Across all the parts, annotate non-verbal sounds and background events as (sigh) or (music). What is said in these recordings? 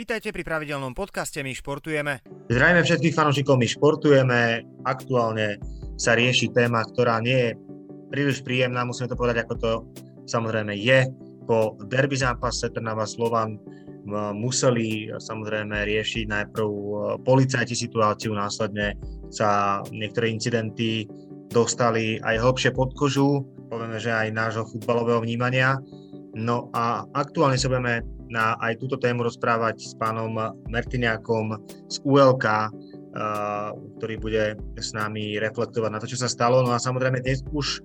Vítajte pri pravidelnom podcaste My športujeme. Zdravíme všetkých fanúšikov My športujeme. Aktuálne sa rieši téma, ktorá nie je príliš príjemná, musíme to povedať, ako to samozrejme je. Po derby zápase Trnava Slovan museli samozrejme riešiť najprv e, policajti situáciu, následne sa niektoré incidenty dostali aj hlbšie pod kožu, povieme, že aj nášho futbalového vnímania. No a aktuálne sa budeme na aj túto tému rozprávať s pánom Mertiniakom z ULK, uh, ktorý bude s nami reflektovať na to, čo sa stalo. No a samozrejme dnes už,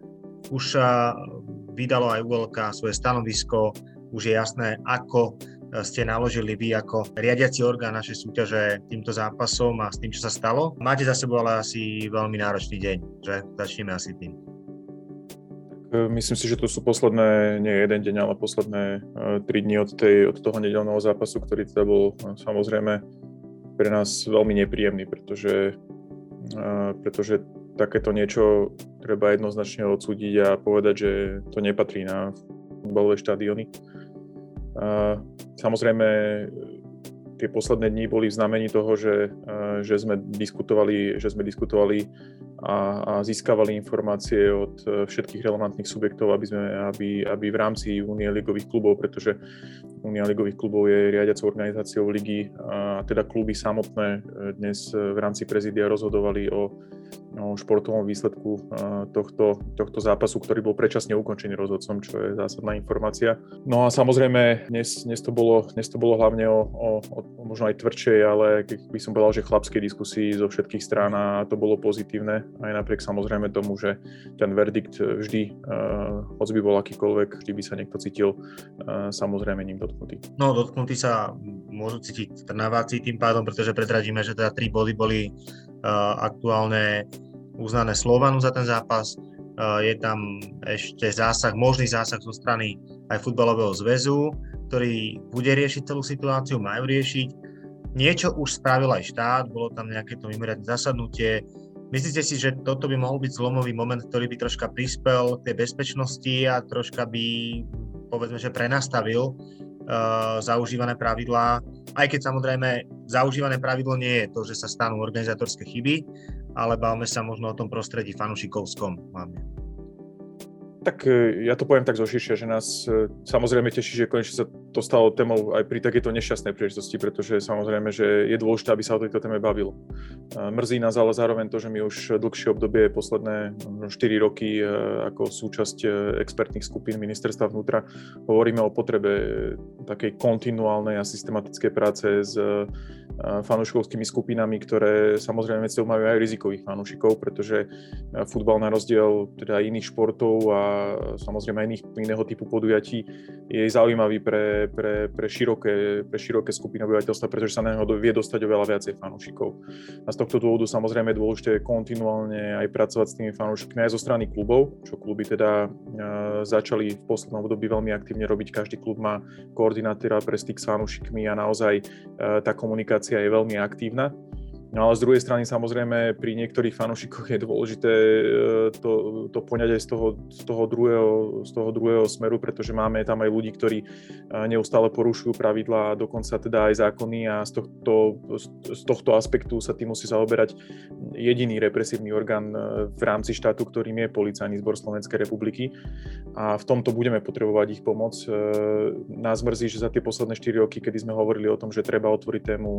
už uh, vydalo aj ULK svoje stanovisko, už je jasné, ako ste naložili vy ako riadiaci orgán našej súťaže týmto zápasom a s tým, čo sa stalo. Máte za sebou ale asi veľmi náročný deň, že? Začneme asi tým. E, myslím si, že to sú posledné, nie jeden deň, ale posledné e, tri dni od, tej, od toho nedelného zápasu, ktorý teda bol e, samozrejme pre nás veľmi nepríjemný, pretože, pretože takéto niečo treba jednoznačne odsúdiť a povedať, že to nepatrí na futbalové štadióny. Samozrejme, tie posledné dni boli v znamení toho, že, že sme diskutovali, že sme diskutovali a, a získavali informácie od e, všetkých relevantných subjektov, aby, sme, aby, aby v rámci Unie ligových klubov, pretože Unia ligových klubov je riadiacou organizáciou ligy a teda kluby samotné e, dnes v rámci prezidia rozhodovali o športovom výsledku tohto, tohto zápasu, ktorý bol predčasne ukončený rozhodcom, čo je zásadná informácia. No a samozrejme, dnes, dnes, to, bolo, dnes to bolo hlavne o, o, o možno aj tvrdšej, ale by som povedal, že chlapskej diskusii zo všetkých strán a to bolo pozitívne, aj napriek samozrejme tomu, že ten verdikt vždy, uh, by bol akýkoľvek, vždy by sa niekto cítil uh, samozrejme ním dotknutý. No, dotknutí sa môžu cítiť Trnaváci tým pádom, pretože predradíme, že teda tri body boli aktuálne uznané Slovanu za ten zápas. Je tam ešte zásah, možný zásah zo strany aj futbalového zväzu, ktorý bude riešiť celú situáciu, majú riešiť. Niečo už spravil aj štát, bolo tam nejaké to mimoriadne zasadnutie. Myslíte si, že toto by mohol byť zlomový moment, ktorý by troška prispel k tej bezpečnosti a troška by, povedzme, že prenastavil uh, zaužívané pravidlá, aj keď samozrejme zaužívané pravidlo nie je to, že sa stanú organizátorské chyby, ale bavme sa možno o tom prostredí fanušikovskom hlavne. Tak e, ja to poviem tak zošišia, že nás e, samozrejme teší, že konečne sa to stalo témou aj pri takéto nešťastnej príležitosti, pretože samozrejme, že je dôležité, aby sa o tejto téme bavilo. E, mrzí nás ale zároveň to, že my už dlhšie obdobie, posledné 4 roky ako súčasť expertných skupín ministerstva vnútra hovoríme o potrebe takej kontinuálnej a systematickej práce s fanúšikovskými skupinami, ktoré samozrejme majú aj rizikových fanúšikov, pretože futbal na rozdiel teda iných športov a samozrejme iných, iného typu podujatí je zaujímavý pre, pre, pre, široké, pre široké skupiny obyvateľstva, pretože sa na neho vie dostať oveľa viacej fanúšikov. A z tohto dôvodu samozrejme je dôležité kontinuálne aj pracovať s tými fanúšikmi aj zo strany klubov, čo kluby teda začali v poslednom období veľmi aktívne robiť. Každý klub má koordinátora pre styk s fanúšikmi a naozaj tá komunikácia komunikácia je veľmi aktívna. No ale z druhej strany samozrejme pri niektorých fanúšikoch je dôležité e, to, to poňať aj z toho, z, toho druhého, z toho druhého smeru, pretože máme tam aj ľudí, ktorí e, neustále porušujú pravidlá, dokonca teda aj zákony a z tohto, z tohto aspektu sa tým musí zaoberať jediný represívny orgán e, v rámci štátu, ktorým je Policajný zbor Slovenskej republiky a v tomto budeme potrebovať ich pomoc. Nás mrzí, že za tie posledné 4 roky, kedy sme hovorili o tom, že treba otvoriť tému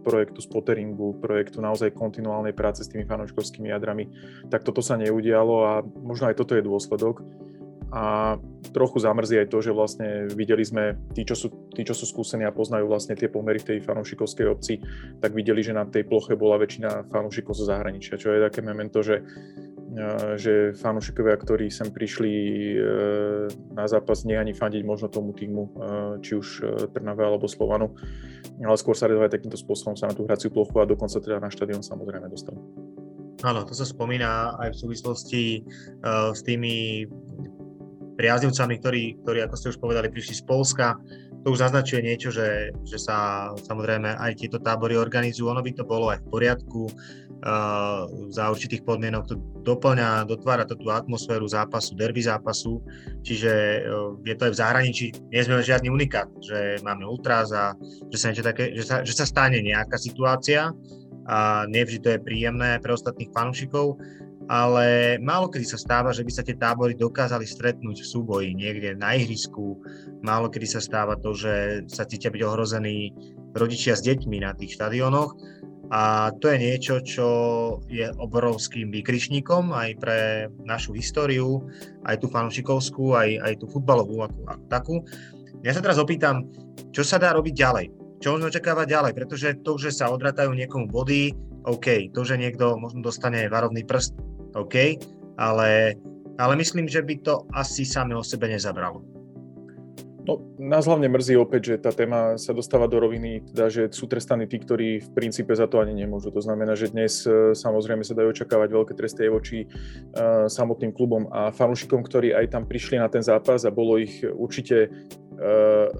projektu spotteringu, projektu naozaj kontinuálnej práce s tými fanúškovskými jadrami, tak toto sa neudialo a možno aj toto je dôsledok. A trochu zamrzí aj to, že vlastne videli sme, tí čo, sú, tí, čo sú skúsení a poznajú vlastne tie pomery v tej fanúšikovskej obci, tak videli, že na tej ploche bola väčšina fanúšikov zo zahraničia, čo je také memento, že že fanúšikovia, ktorí sem prišli e, na zápas, nie ani fandiť možno tomu týmu, e, či už e, Trnave alebo Slovanu, ale skôr sa aj takýmto spôsobom sa na tú hraciu plochu a dokonca teda na štadión samozrejme dostali. Áno, to sa spomína aj v súvislosti s tými priaznivcami, ktorí, ktorí, ako ste už povedali, prišli z Polska. to už naznačuje niečo, že, že sa samozrejme aj tieto tábory organizujú. Ono by to bolo aj v poriadku. Za určitých podmienok to doplňa, dotvára to tú atmosféru zápasu, derby zápasu, čiže uh, je to aj v zahraničí. Nie sme žiadny unikát, že máme ultras a že sa, také, že sa, že sa stane nejaká situácia a nevždy to je príjemné pre ostatných fanúšikov, ale málo kedy sa stáva, že by sa tie tábory dokázali stretnúť v súboji niekde na ihrisku. Málo kedy sa stáva to, že sa cítia byť ohrození rodičia s deťmi na tých štadionoch. A to je niečo, čo je obrovským výkričníkom aj pre našu históriu, aj tú fanúšikovskú, aj, aj tú futbalovú ako, ako takú. Ja sa teraz opýtam, čo sa dá robiť ďalej? Čo môžeme očakávať ďalej? Pretože to, že sa odratajú niekomu body, OK, to, že niekto možno dostane varovný prst, OK, ale, ale myslím, že by to asi same o sebe nezabralo. No, nás hlavne mrzí opäť, že tá téma sa dostáva do roviny, teda, že sú trestaní tí, ktorí v princípe za to ani nemôžu. To znamená, že dnes e, samozrejme sa dajú očakávať veľké tresty aj voči uh, samotným klubom a fanúšikom, ktorí aj tam prišli na ten zápas a bolo ich určite uh,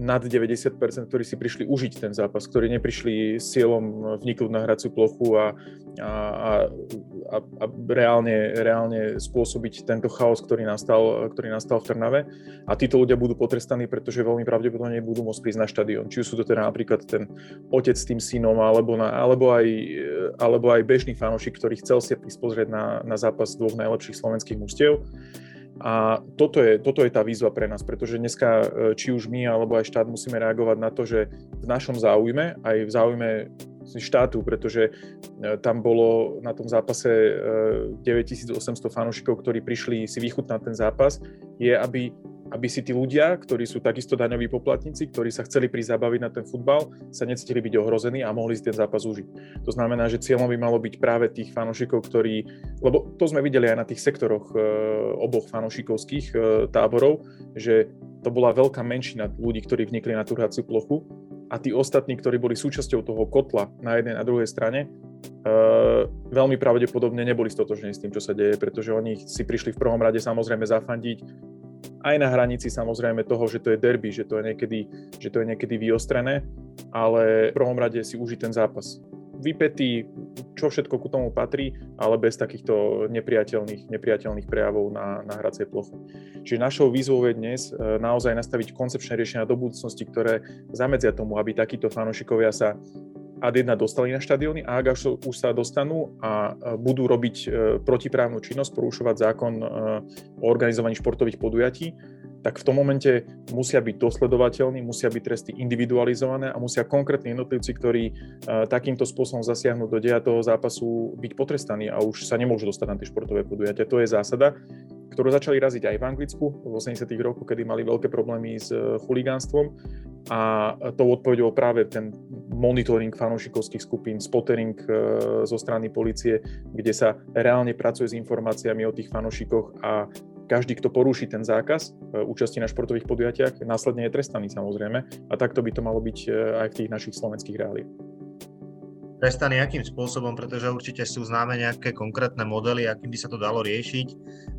nad 90%, ktorí si prišli užiť ten zápas, ktorí neprišli s cieľom vniknúť na hraciu plochu a, a, a, a reálne, reálne spôsobiť tento chaos, ktorý nastal, ktorý nastal v Trnave. A títo ľudia budú potrestaní, pretože veľmi pravdepodobne budú môcť prísť na štadión. Či sú to teda napríklad ten otec s tým synom, alebo, na, alebo, aj, alebo aj bežný fanošik, ktorý chcel si prísť pozrieť na, na zápas dvoch najlepších slovenských mústiev. A toto je, toto je tá výzva pre nás, pretože dneska e, či už my alebo aj štát musíme reagovať na to, že v našom záujme, aj v záujme štátu, pretože e, tam bolo na tom zápase 9800 e, fanúšikov, ktorí prišli si vychutnať ten zápas, je, aby aby si tí ľudia, ktorí sú takisto daňoví poplatníci, ktorí sa chceli prísť na ten futbal, sa necítili byť ohrození a mohli si ten zápas užiť. To znamená, že cieľom by malo byť práve tých fanúšikov, ktorí, lebo to sme videli aj na tých sektoroch e, oboch fanúšikovských táborov, že to bola veľká menšina ľudí, ktorí vnikli na tú plochu a tí ostatní, ktorí boli súčasťou toho kotla na jednej a druhej strane, Uh, veľmi pravdepodobne neboli stotožní s tým, čo sa deje, pretože oni si prišli v prvom rade samozrejme zafandiť, aj na hranici samozrejme toho, že to je derby, že to je niekedy, že to je niekedy vyostrené, ale v prvom rade si užiť ten zápas. Vypetý, čo všetko ku tomu patrí, ale bez takýchto nepriateľných, nepriateľných prejavov na, na hracej ploche. Čiže našou výzvou je dnes e, naozaj nastaviť koncepčné riešenia do budúcnosti, ktoré zamedzia tomu, aby takíto fanúšikovia sa ad 1 dostali na štadióny a ak už sa dostanú a budú robiť e, protiprávnu činnosť, porušovať zákon e, o organizovaní športových podujatí, tak v tom momente musia byť dosledovateľní, musia byť tresty individualizované a musia konkrétni jednotlivci, ktorí e, takýmto spôsobom zasiahnu do deja toho zápasu, byť potrestaní a už sa nemôžu dostať na tie športové podujatia. To je zásada, ktorú začali raziť aj v Anglicku v 80. rokoch, kedy mali veľké problémy s chuligánstvom a tou odpovedou práve ten monitoring fanúšikovských skupín, spottering e, zo strany policie, kde sa reálne pracuje s informáciami o tých fanúšikoch a každý, kto poruší ten zákaz e, účasti na športových podujatiach, následne je trestaný samozrejme a takto by to malo byť e, aj v tých našich slovenských reáliách. Trestaný akým spôsobom, pretože určite sú známe nejaké konkrétne modely, akým by sa to dalo riešiť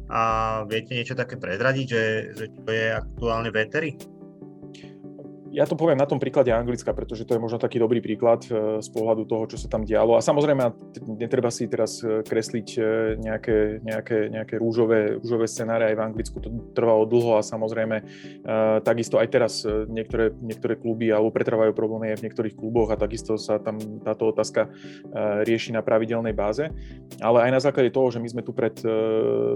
a viete niečo také prezradiť, že, že čo je aktuálne veteri? Ja to poviem na tom príklade Anglicka, pretože to je možno taký dobrý príklad e, z pohľadu toho, čo sa tam dialo. A samozrejme, netreba si teraz e, kresliť e, nejaké, nejaké, nejaké rúžové, rúžové scenáre. Aj v Anglicku to trvalo dlho a samozrejme takisto aj teraz niektoré, niektoré kluby alebo pretrvajú problémy aj v niektorých kluboch a takisto sa tam táto otázka rieši na pravidelnej báze. Ale aj na základe toho, že my sme tu pred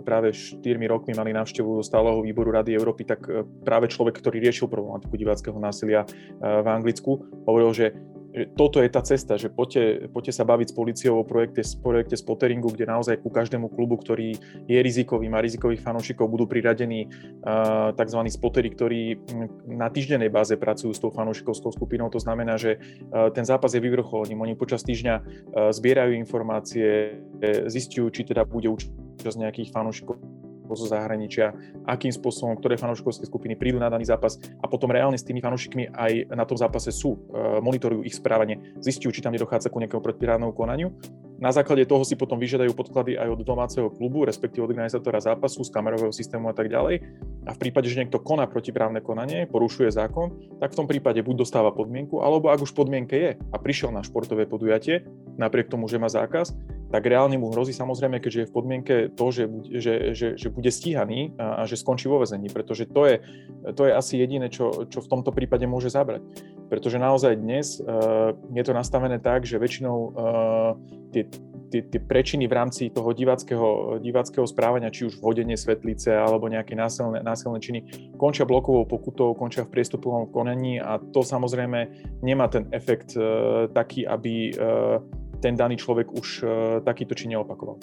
práve 4 rokmi mali návštevu stáleho výboru Rady Európy, tak práve človek, ktorý riešil problematiku diváckého násilia, násilia eh, v Anglicku, hovoril, že toto je tá cesta, že poďte, poďte sa baviť s policiou o projekte, projekte spotteringu, kde naozaj ku každému klubu, ktorý je rizikový, má rizikových fanúšikov, budú priradení uh, tzv. spottery, ktorí hm, na týždennej báze pracujú s tou fanúšikovskou skupinou. To znamená, že uh, ten zápas je vyvrcholením. Oni počas týždňa uh, zbierajú informácie, zistujú, či teda bude účasť nejakých fanúšikov zo zahraničia, akým spôsobom, ktoré fanúšikovské skupiny prídu na daný zápas a potom reálne s tými fanúšikmi aj na tom zápase sú, e, monitorujú ich správanie, zistujú, či tam nedochádza ku nejakému predpírávnemu konaniu. Na základe toho si potom vyžiadajú podklady aj od domáceho klubu, respektíve od organizátora zápasu, z kamerového systému a tak ďalej. A v prípade, že niekto koná protiprávne konanie, porušuje zákon, tak v tom prípade buď dostáva podmienku, alebo ak už podmienke je a prišiel na športové podujatie, napriek tomu, že má zákaz, tak reálne mu hrozí samozrejme, keďže je v podmienke to, že, že, že, že bude stíhaný a, a že skončí vo vezení, pretože to je, to je asi jediné, čo, čo v tomto prípade môže zabrať. Pretože naozaj dnes uh, je to nastavené tak, že väčšinou uh, tie, tie, tie prečiny v rámci toho diváckého, diváckého správania, či už vodenie svetlice alebo nejaké násilné, násilné činy, končia blokovou pokutou, končia v priestupovom konaní a to samozrejme nemá ten efekt uh, taký, aby uh, ten daný človek už uh, takýto čin neopakoval.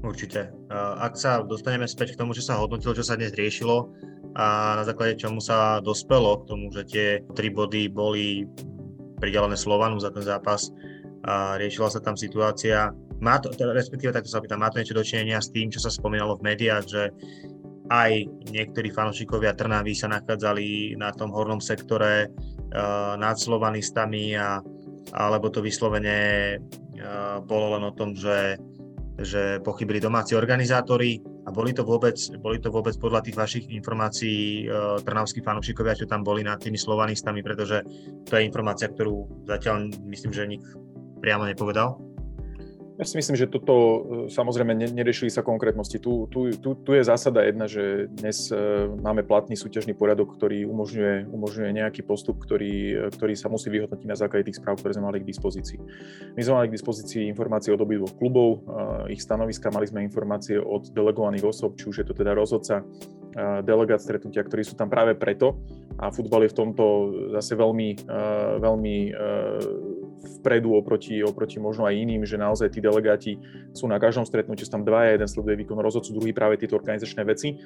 Určite. Ak sa dostaneme späť k tomu, čo sa hodnotilo, čo sa dnes riešilo a na základe čomu sa dospelo k tomu, že tie tri body boli pridelené Slovanu za ten zápas a riešila sa tam situácia. Má to, teda respektíve takto sa pýtam, má to niečo dočinenia s tým, čo sa spomínalo v médiách, že aj niektorí fanúšikovia Trnavy sa nachádzali na tom hornom sektore uh, nad Slovanistami a alebo to vyslovene bolo len o tom, že, že pochybili domáci organizátori a boli to vôbec, boli to vôbec podľa tých vašich informácií trnavskí fanúšikovia, čo tam boli nad tými slovanistami, pretože to je informácia, ktorú zatiaľ myslím, že nik priamo nepovedal. Ja si myslím, že toto e, samozrejme neriešili sa konkrétnosti. Tu, tu, tu, tu je zásada jedna, že dnes e, máme platný súťažný poriadok, ktorý umožňuje, umožňuje nejaký postup, ktorý, e, ktorý sa musí vyhodnotiť na základe tých správ, ktoré sme mali k dispozícii. My sme mali k dispozícii informácie od obidvoch klubov, ich stanoviska, mali sme informácie od delegovaných osob, či už je to teda rozhodca, delegát stretnutia, ktorí sú tam práve preto a futbal je v tomto zase veľmi, veľmi vpredu oproti, oproti možno aj iným, že naozaj tí delegáti sú na každom stretnutí, sú tam dvaja, jeden sleduje výkon rozhodcu, druhý práve tieto organizačné veci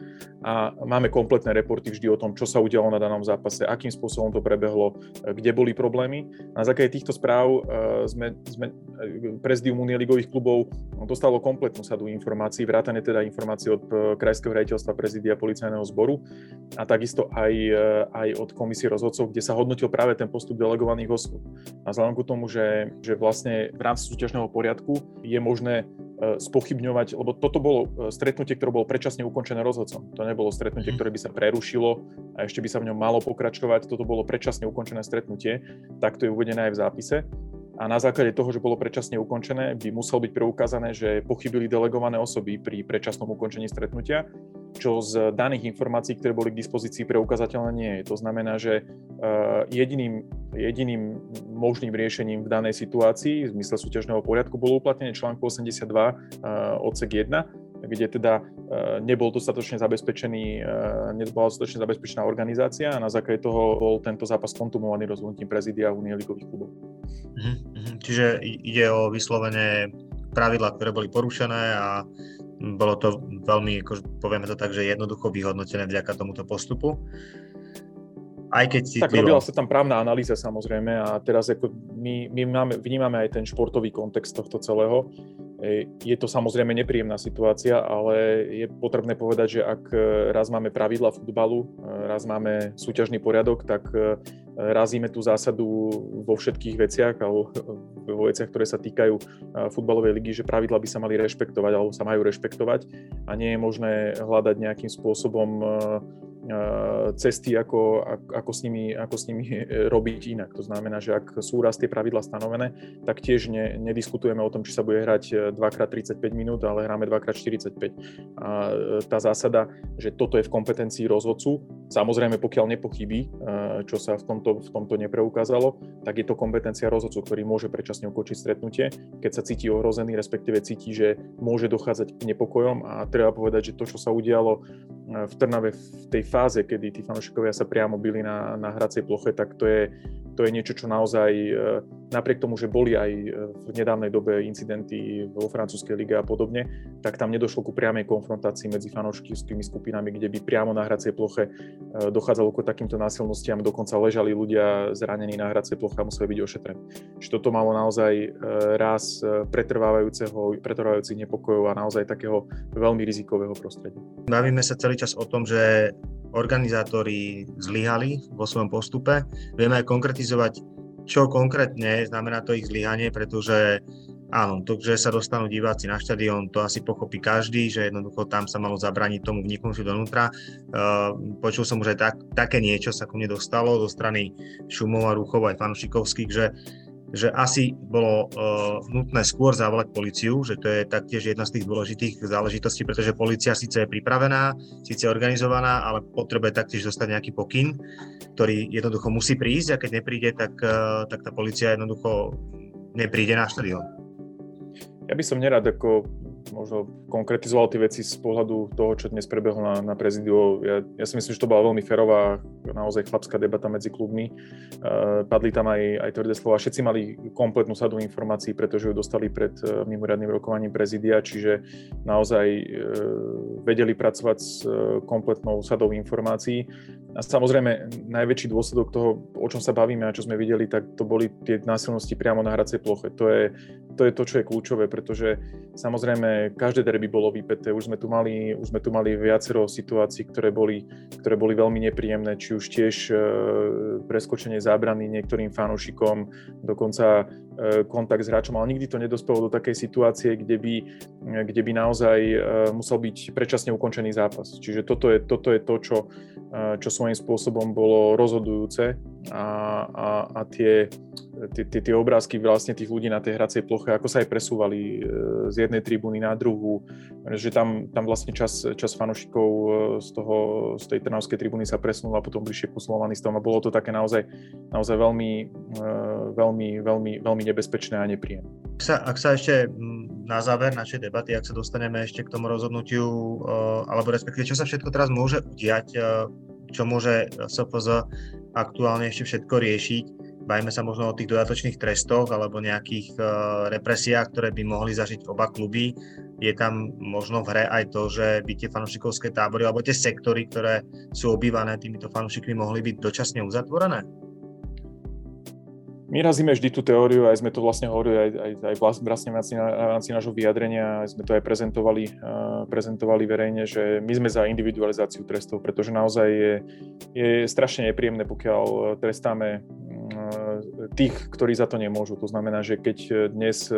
a máme kompletné reporty vždy o tom, čo sa udialo na danom zápase, akým spôsobom to prebehlo, kde boli problémy. Na základe týchto správ uh, sme, sme e, prezidium Ligových klubov dostalo kompletnú sadu informácií, vrátane teda informácií od uh, Krajského rejiteľstva prezidia policajného zboru a takisto aj, aj od komisie rozhodcov, kde sa hodnotil práve ten postup delegovaných osôb. A vzhľadom k tomu, tomu, že, že vlastne v rámci súťažného poriadku je možné e, spochybňovať, lebo toto bolo e, stretnutie, ktoré bolo predčasne ukončené rozhodcom. To nebolo stretnutie, mhm. ktoré by sa prerušilo a ešte by sa v ňom malo pokračovať. Toto bolo predčasne ukončené stretnutie, tak to je uvedené aj v zápise a na základe toho, že bolo predčasne ukončené, by muselo byť preukázané, že pochybili delegované osoby pri predčasnom ukončení stretnutia, čo z daných informácií, ktoré boli k dispozícii, preukázateľné nie je. To znamená, že uh, jediným, jediným možným riešením v danej situácii v zmysle súťažného poriadku bolo uplatnenie článku 82 uh, odsek 1, kde teda uh, nebol dostatočne zabezpečený, nebola dostatočne zabezpečená organizácia a na základe toho bol tento zápas kontumovaný rozhodnutím prezidia Unie ligových klubov. Uh-huh. Čiže ide o vyslovene pravidlá, ktoré boli porušené a bolo to veľmi, ako povieme to tak, že jednoducho vyhodnotené vďaka tomuto postupu. Aj keď citlivo. Tak robila sa tam právna analýza samozrejme a teraz ako my, my máme, vnímame aj ten športový kontext tohto celého. E, je to samozrejme nepríjemná situácia, ale je potrebné povedať, že ak raz máme pravidla futbalu, raz máme súťažný poriadok, tak razíme tú zásadu vo všetkých veciach alebo vo veciach, ktoré sa týkajú futbalovej ligy, že pravidla by sa mali rešpektovať alebo sa majú rešpektovať. A nie je možné hľadať nejakým spôsobom cesty, ako, ako, s nimi, ako s nimi robiť inak. To znamená, že ak sú raz tie pravidla stanovené, tak tiež ne, nediskutujeme o tom, či sa bude hrať 2x35 minút, ale hráme 2x45. A tá zásada, že toto je v kompetencii rozhodcu, samozrejme pokiaľ nepochybí, čo sa v tomto, v tomto nepreukázalo, tak je to kompetencia rozhodcu, ktorý môže predčasne ukončiť stretnutie, keď sa cíti ohrozený, respektíve cíti, že môže dochádzať k nepokojom a treba povedať, že to, čo sa udialo v Trnave v tej fáze, kedy tí fanúšikovia sa priamo byli na, na hracej ploche, tak to je, to je niečo, čo naozaj e, napriek tomu, že boli aj v nedávnej dobe incidenty vo francúzskej lige a podobne, tak tam nedošlo ku priamej konfrontácii medzi fanouškými skupinami, kde by priamo na hracej ploche dochádzalo k takýmto násilnostiam, dokonca ležali ľudia zranení na hracej ploche a museli byť ošetrení. Čiže toto malo naozaj raz pretrvávajúceho, pretrvávajúcich nepokojov a naozaj takého veľmi rizikového prostredia. Bavíme sa celý čas o tom, že organizátori zlyhali vo svojom postupe. Vieme aj konkretizovať, čo konkrétne znamená to ich zlyhanie, pretože áno, to, že sa dostanú diváci na štadión, to asi pochopí každý, že jednoducho tam sa malo zabrániť tomu vniknúť donútra. Uh, počul som aj tak, také niečo sa ku mne dostalo zo strany šumov a ruchov aj fanúšikovských, že že asi bolo uh, nutné skôr zavolať policiu, že to je taktiež jedna z tých dôležitých záležitostí, pretože policia síce je pripravená, síce organizovaná, ale potrebuje taktiež dostať nejaký pokyn, ktorý jednoducho musí prísť a keď nepríde, tak, uh, tak tá policia jednoducho nepríde na štadión. Ja by som nerad ako možno konkretizoval tie veci z pohľadu toho, čo dnes prebehlo na, na prezidiu. Ja, ja si myslím, že to bola veľmi ferová, naozaj chlapská debata medzi klubmi. Uh, padli tam aj, aj tvrdé slova. Všetci mali kompletnú sadu informácií, pretože ju dostali pred uh, mimoriadným rokovaním prezidia, čiže naozaj uh, vedeli pracovať s uh, kompletnou sadou informácií. A samozrejme, najväčší dôsledok toho, o čom sa bavíme a čo sme videli, tak to boli tie násilnosti priamo na hracej ploche. To je, to je to, čo je kľúčové, pretože samozrejme každé derby bolo vypeté. Už sme tu mali, už sme tu mali viacero situácií, ktoré boli, ktoré boli veľmi nepríjemné, či už tiež e, preskočenie zábrany niektorým fanúšikom, dokonca e, kontakt s hráčom, ale nikdy to nedospelo do takej situácie, kde by, kde by naozaj e, musel byť predčasne ukončený zápas. Čiže toto je, toto je to, čo, čo svojím spôsobom bolo rozhodujúce a, a, a tie, tie, obrázky vlastne tých ľudí na tej hracej ploche, ako sa aj presúvali e, z jednej tribúny na druhú, že tam, tam vlastne čas, čas fanošikov e, z, toho, z tej Trnavskej tribúny sa presunul a potom bližšie ku Slovanistom a bolo to také naozaj, naozaj veľmi, e, veľmi, veľmi, veľmi nebezpečné a nepríjemné. Ak sa, ak sa ešte na záver našej debaty, ak sa dostaneme ešte k tomu rozhodnutiu, alebo respektíve čo sa všetko teraz môže udiať, čo môže SPZ aktuálne ešte všetko riešiť. Bajme sa možno o tých dodatočných trestoch alebo nejakých uh, represiách, ktoré by mohli zažiť oba kluby. Je tam možno v hre aj to, že by tie fanúšikovské tábory alebo tie sektory, ktoré sú obývané týmito fanúšikmi, mohli byť dočasne uzatvorené? My razíme vždy tú teóriu, aj sme to vlastne hovorili aj, aj, aj vlastne v rámci, nášho vyjadrenia, aj sme to aj prezentovali, uh, prezentovali verejne, že my sme za individualizáciu trestov, pretože naozaj je, je strašne nepríjemné, pokiaľ trestáme tých, ktorí za to nemôžu. To znamená, že keď dnes,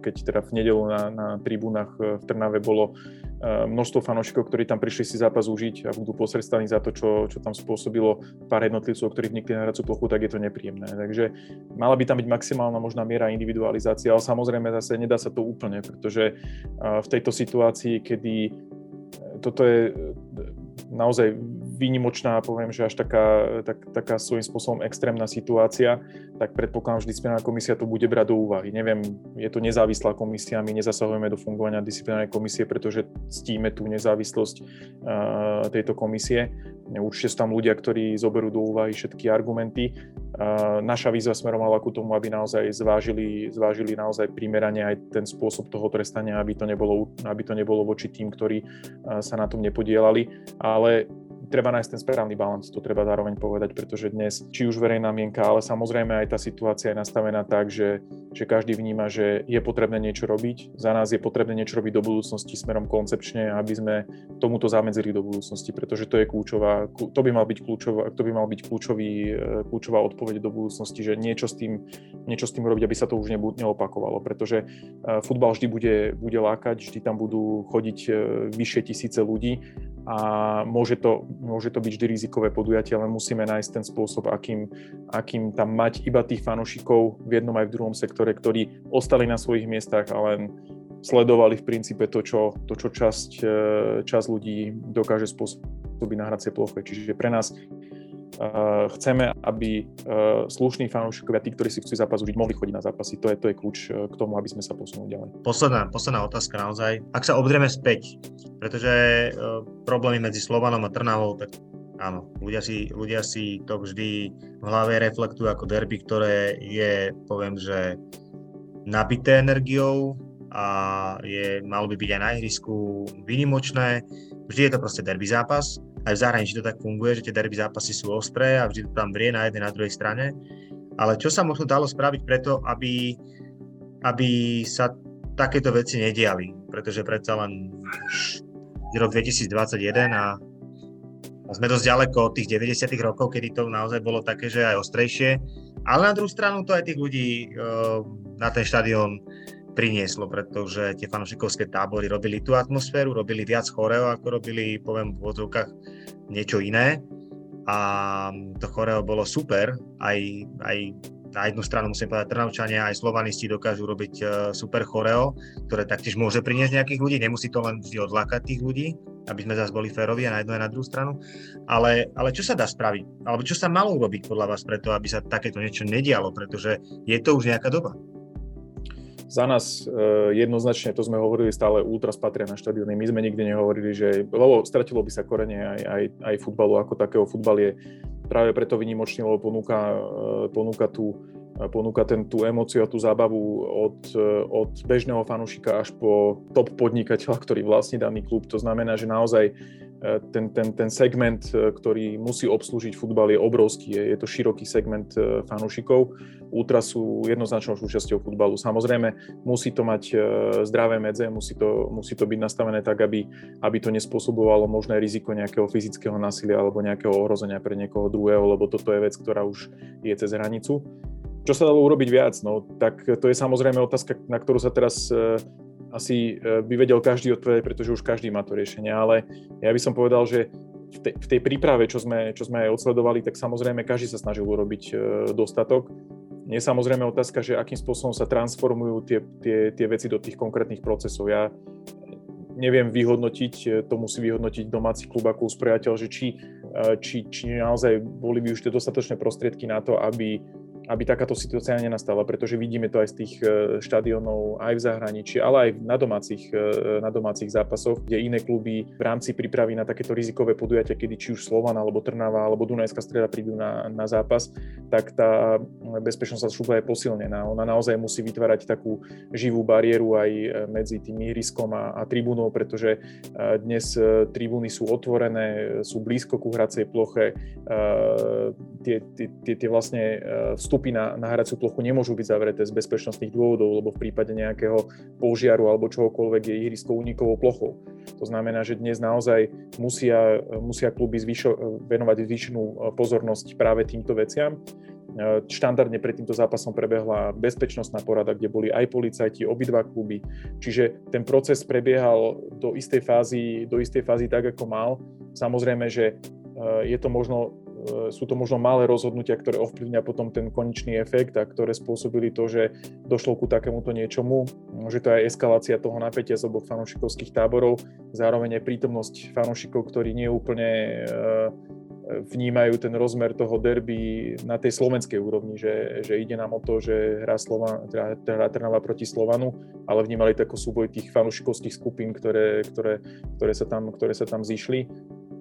keď teda v nedelu na, na tribúnach v Trnave bolo množstvo fanúšikov, ktorí tam prišli si zápas užiť a budú posrestaní za to, čo, čo tam spôsobilo pár jednotlivcov, ktorí vnikli na hracú plochu, tak je to nepríjemné. Takže mala by tam byť maximálna možná miera individualizácie, ale samozrejme zase nedá sa to úplne, pretože v tejto situácii, kedy toto je naozaj výnimočná, poviem, že až taká, tak, taká svojím spôsobom extrémna situácia, tak predpokladám, že disciplinárna komisia to bude brať do úvahy. Neviem, je to nezávislá komisia, my nezasahujeme do fungovania disciplinárnej komisie, pretože ctíme tú nezávislosť uh, tejto komisie. Určite sú tam ľudia, ktorí zoberú do úvahy všetky argumenty. Uh, naša výzva smerovala ku tomu, aby naozaj zvážili, zvážili naozaj primerane aj ten spôsob toho trestania, aby to nebolo, aby to nebolo voči tým, ktorí uh, sa na tom nepodielali. Ale treba nájsť ten správny balans, to treba zároveň povedať, pretože dnes, či už verejná mienka, ale samozrejme aj tá situácia je nastavená tak, že, že každý vníma, že je potrebné niečo robiť. Za nás je potrebné niečo robiť do budúcnosti smerom koncepčne, aby sme tomuto zamedzili do budúcnosti, pretože to je kľúčová, to by mal byť kľúčová, to by mal byť kľúčový, e, kľúčová odpoveď do budúcnosti, že niečo s tým, niečo s tým robiť, aby sa to už neopakovalo, pretože e, futbal vždy bude, bude lákať, vždy tam budú chodiť e, vyššie tisíce ľudí a môže to, môže to byť vždy rizikové podujatie, ale musíme nájsť ten spôsob, akým, akým tam mať iba tých fanúšikov v jednom aj v druhom sektore, ktorí ostali na svojich miestach a len sledovali v princípe to, čo, to, čo časť, e, časť ľudí dokáže spôsobiť na hracie ploche. Čiže pre nás Uh, chceme, aby uh, slušní fanúšikovia, tí, ktorí si chcú zápas užiť, mohli chodiť na zápasy. To je, to je kľúč uh, k tomu, aby sme sa posunuli ďalej. Posledná, posledná otázka naozaj. Ak sa obdrieme späť, pretože problémy medzi Slovanom a Trnavou, tak áno, ľudia si, ľudia si to vždy v hlave reflektujú ako derby, ktoré je, poviem, že nabité energiou a je, malo by byť aj na ihrisku výnimočné. Vždy je to proste derby zápas. Aj v zahraničí to tak funguje, že tie derby zápasy sú ostré a vždy to tam vrie na jednej, na druhej strane. Ale čo sa možno dalo spraviť preto, aby, aby sa takéto veci nediali? Pretože predsa len už rok 2021 a a sme dosť ďaleko od tých 90. rokov, kedy to naozaj bolo také, že aj ostrejšie. Ale na druhú stranu to aj tých ľudí uh, na ten štadión prinieslo, pretože tie fanúšikovské tábory robili tú atmosféru, robili viac choreo, ako robili, poviem, v odzvukách niečo iné. A to choreo bolo super, aj, aj na jednu stranu musím povedať, Trnavčania aj Slovanisti dokážu robiť uh, super choreo, ktoré taktiež môže priniesť nejakých ľudí, nemusí to len vždy odlákať tých ľudí, aby sme zase boli férovi a na jednu aj na druhú stranu. Ale, ale čo sa dá spraviť? Alebo čo sa malo urobiť podľa vás preto, aby sa takéto niečo nedialo, pretože je to už nejaká doba? Za nás e, jednoznačne, to sme hovorili stále, ultras patria na štadióny. My sme nikdy nehovorili, že, lebo stratilo by sa korenie aj, aj, aj futbalu ako takého. Futbal je práve preto vynimočný, lebo ponúka, e, ponúka tú ponúka ten, tú emóciu a tú zábavu od, od bežného fanúšika až po top podnikateľa, ktorý vlastní daný klub. To znamená, že naozaj e, ten, ten, ten segment, e, ktorý musí obslúžiť futbal je obrovský, je, je to široký segment e, fanúšikov. Ultra sú jednoznačnou súčasťou futbalu. Samozrejme, musí to mať zdravé medze, musí to, musí to byť nastavené tak, aby, aby to nespôsobovalo možné riziko nejakého fyzického násilia alebo nejakého ohrozenia pre niekoho druhého, lebo toto je vec, ktorá už je cez hranicu. Čo sa dalo urobiť viac? No, tak to je samozrejme otázka, na ktorú sa teraz e, asi e, by vedel každý odpovedať, pretože už každý má to riešenie, ale ja by som povedal, že v tej, v tej príprave, čo sme, čo sme aj odsledovali, tak samozrejme každý sa snažil urobiť e, dostatok. Nie je samozrejme otázka, že akým spôsobom sa transformujú tie, tie, tie veci do tých konkrétnych procesov. Ja neviem vyhodnotiť, to musí vyhodnotiť domáci klub ako uspriateľ, že či, či, či naozaj boli by už tie dostatočné prostriedky na to, aby aby takáto situácia nenastala, pretože vidíme to aj z tých e, štadionov aj v zahraničí, ale aj na domácich, e, na domácich zápasoch, kde iné kluby v rámci prípravy na takéto rizikové podujatia, kedy či už Slovan alebo Trnava alebo Dunajská streda prídu na, na zápas, tak tá bezpečnosť sa šupa je posilnená. Ona naozaj musí vytvárať takú živú bariéru aj e, medzi tým ihriskom a, a tribúnou, pretože dnes tribúny sú otvorené, sú blízko ku hracej ploche, tie, tie, tie, tie vlastne vstup vstupy na, na hraciu plochu nemôžu byť zavreté z bezpečnostných dôvodov, lebo v prípade nejakého požiaru alebo čohokoľvek je ihrisko únikovou plochou. To znamená, že dnes naozaj musia, musia kluby zvyšo, venovať zvýšenú e, pozornosť práve týmto veciam. E, štandardne pred týmto zápasom prebehla bezpečnostná porada, kde boli aj policajti, obidva kluby. Čiže ten proces prebiehal do istej fázy, do istej fázy tak, ako mal. Samozrejme, že e, je to možno sú to možno malé rozhodnutia, ktoré ovplyvňa potom ten konečný efekt a ktoré spôsobili to, že došlo ku takémuto niečomu, že to je eskalácia toho napätia z oboch fanúšikovských táborov, zároveň je prítomnosť fanúšikov, ktorí nie úplne e, vnímajú ten rozmer toho derby na tej slovenskej úrovni, že, že ide nám o to, že hrá, Slova, teda, hrá Trnava proti Slovanu, ale vnímali to ako súboj tých fanúšikovských skupín, ktoré, ktoré, ktoré, sa tam, ktoré sa tam zišli.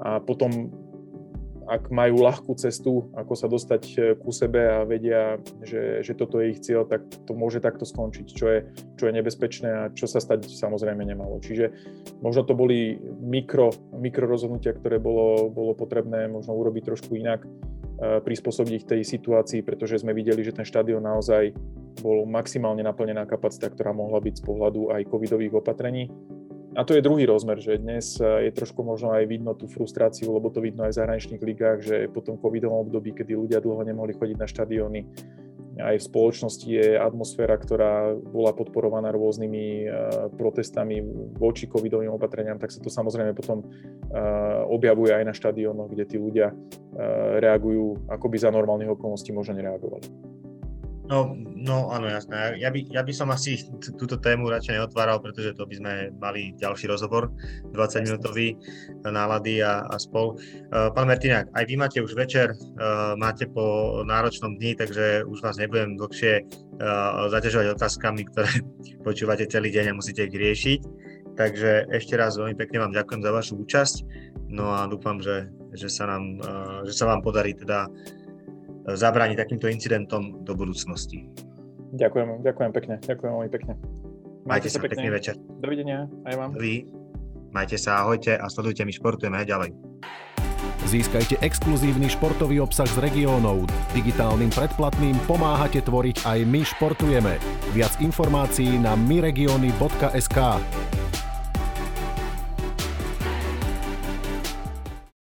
A potom ak majú ľahkú cestu, ako sa dostať e, ku sebe a vedia, že, že toto je ich cieľ, tak to môže takto skončiť, čo je, čo je nebezpečné a čo sa stať samozrejme nemalo. Čiže možno to boli mikro, mikro rozhodnutia, ktoré bolo, bolo potrebné možno urobiť trošku inak, e, prispôsobiť ich tej situácii, pretože sme videli, že ten štadión naozaj bol maximálne naplnená kapacita, ktorá mohla byť z pohľadu aj covidových opatrení a to je druhý rozmer, že dnes eh, je trošku možno aj vidno tú frustráciu, lebo to vidno aj v zahraničných ligách, že po tom covidovom období, kedy ľudia dlho nemohli chodiť na štadióny, aj v spoločnosti je atmosféra, ktorá bola podporovaná rôznymi eh, protestami voči covidovým opatreniam, tak sa to samozrejme potom eh, objavuje aj na štadiónoch, kde tí ľudia reagujú, ako by za normálnych okolností možno nereagovali. No, no áno, jasné. Ja by, ja by som asi túto tému radšej neotváral, pretože to by sme mali ďalší rozhovor, 20-minútový nálady a, a spol. Uh, pán Mertinák, aj vy máte už večer, uh, máte po náročnom dni, takže už vás nebudem dlhšie uh, zaťažovať otázkami, ktoré (laughs) počúvate celý deň a musíte ich riešiť. Takže ešte raz veľmi pekne vám ďakujem za vašu účasť. No a dúfam, že, že sa, nám, že sa vám podarí teda zabrániť takýmto incidentom do budúcnosti. Ďakujem, ďakujem pekne, ďakujem veľmi pekne. Majte, Majte sa, pekne. pekný večer. Dovidenia, aj vám. Vy, majte sa, ahojte a sledujte my športujeme ďalej. Získajte exkluzívny športový obsah z regiónov. Digitálnym predplatným pomáhate tvoriť aj My športujeme. Viac informácií na myregiony.sk.